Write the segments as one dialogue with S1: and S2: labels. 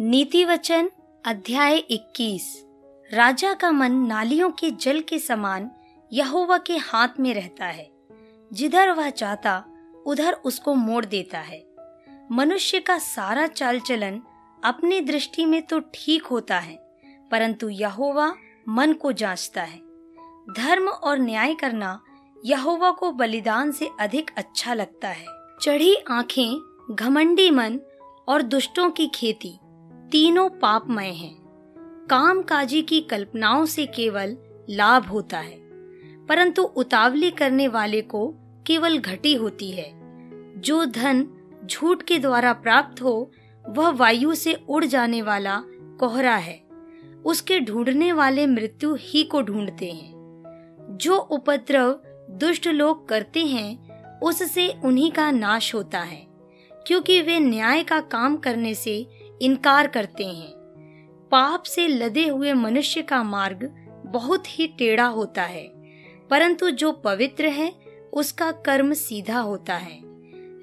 S1: नीति वचन अध्याय 21 राजा का मन नालियों के जल के समान यहोवा के हाथ में रहता है। जिधर वह चाहता, उधर उसको मोड़ देता है। मनुष्य का सारा चाल चलन अपनी दृष्टि में तो ठीक होता है, परंतु यहोवा मन को जांचता है। धर्म और न्याय करना यहोवा को बलिदान से अधिक अच्छा लगता है। चढ़ी आँखें, घमंडी मन और दुष्टों की खेती तीनों पापमय हैं। काम काजी की कल्पनाओं से केवल लाभ होता है, परंतु उतावली करने वाले को केवल घटी होती है। जो धन झूठ के द्वारा प्राप्त हो, वह वायु से उड़ जाने वाला कोहरा है। उसके ढूँढने वाले मृत्यु ही को ढूंढते हैं। जो उपद्रव दुष्ट लोग करते हैं, उससे उन्हीं का नाश होता है, क्योंकि वे न्याय का काम करने से इनकार करते हैं। पाप से लदे हुए मनुष्य का मार्ग बहुत ही टेढ़ा होता है, परंतु जो पवित्र है, उसका कर्म सीधा होता है।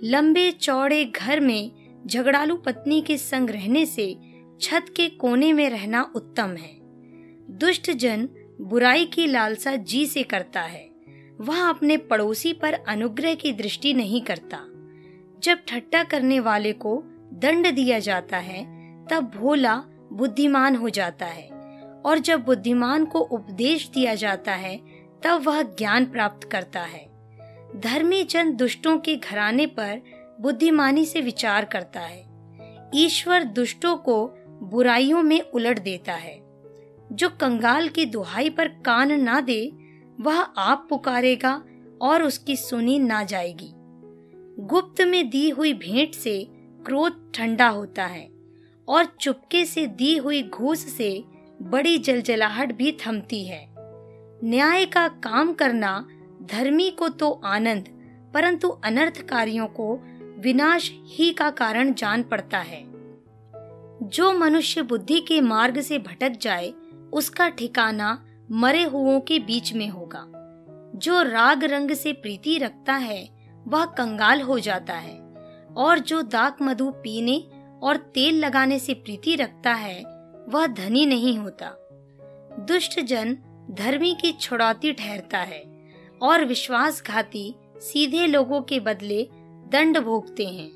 S1: लंबे चौड़े घर में झगड़ालू पत्नी के संग रहने से छत के कोने में रहना उत्तम है। दुष्ट जन बुराई की लालसा जी से करता है, वह अपने पड़ोसी पर अनुग्रह की दृष्टि नहीं करता। जब ठट्टा करने वाले को दंड दिया जाता है, तब भोला बुद्धिमान हो जाता है। और जब बुद्धिमान को उपदेश दिया जाता है, तब वह ज्ञान प्राप्त करता है। धर्मी जन दुष्टों के घराने पर बुद्धिमानी से विचार करता है। ईश्वर दुष्टों को बुराइयों में उलट देता है। जो कंगाल की दुहाई पर कान ना दे, वह आप पुकारेगा और उसकी सुनी ना जाएगी। गुप्त में दी हुई भेंट से क्रोध ठंडा होता है और चुपके से दी हुई घूस से बड़ी जलजलाहट भी थमती है। न्याय का काम करना धर्मी को तो आनंद, परंतु अनर्थकारियों को विनाश ही का कारण जान पड़ता है। जो मनुष्य बुद्धि के मार्ग से भटक जाए, उसका ठिकाना मरे हुओं के बीच में होगा। जो राग रंग से प्रीति रखता है, वह कंगाल हो जाता है। और जो दाक मधु पीने और तेल लगाने से प्रीति रखता है, वह धनी नहीं होता। दुष्ट जन धर्मी की छुड़ौती ठहरता है और विश्वासघाती सीधे लोगों के बदले दंड भोगते हैं।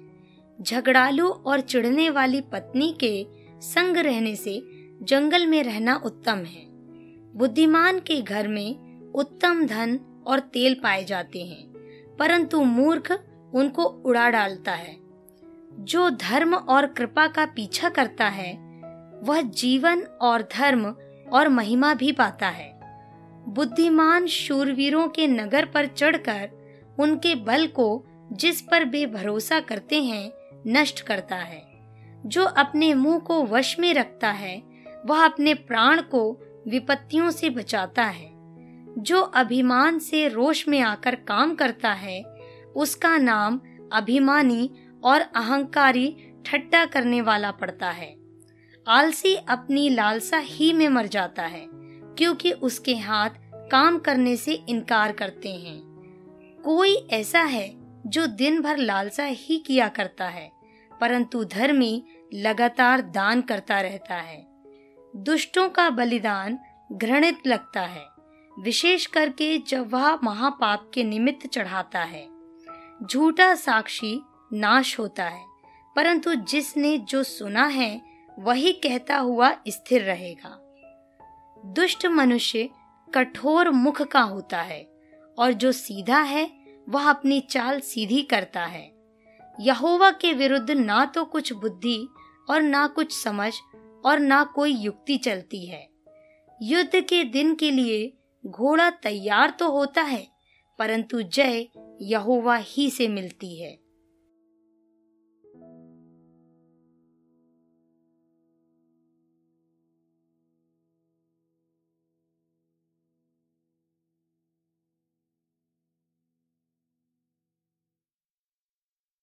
S1: झगड़ालू और चिढ़ने वाली पत्नी के संग रहने से जंगल में रहना उत्तम है। बुद्धिमान के घर में उत्तम धन और तेल पाए जाते हैं, परंतु मूर्ख उनको उड़ा डालता है। जो धर्म और कृपा का पीछा करता है, वह जीवन और धर्म और महिमा भी पाता है। बुद्धिमान शूरवीरों के नगर पर चढ़कर उनके बल को जिस पर वे भरोसा करते हैं, नष्ट करता है। जो अपने मुँह को वश में रखता है, वह अपने प्राण को विपत्तियों से बचाता है। जो अभिमान से रोष में आकर काम करता है उसका नाम अभिमानी और अहंकारी ठट्टा करने वाला पड़ता है। आलसी अपनी लालसा ही में मर जाता है, क्योंकि उसके हाथ काम करने से इनकार करते हैं। कोई ऐसा है जो दिन भर लालसा ही किया करता है, परंतु धर्मी लगातार दान करता रहता है। दुष्टों का बलिदान घृणित लगता है, विशेष करके जब वह महापाप के निमित्त चढ़ाता है। झूठा साक्षी नाश होता है, परंतु जिसने जो सुना है, वही कहता हुआ स्थिर रहेगा। दुष्ट मनुष्य कठोर मुख का होता है, और जो सीधा है, वह अपनी चाल सीधी करता है। यहोवा के विरुद्ध ना तो कुछ बुद्धि, और ना कुछ समझ, और ना कोई युक्ति चलती है। युद्ध के दिन के लिए घोड़ा तैयार तो होता है, परंतु जय यहोवा ही से मिलती है।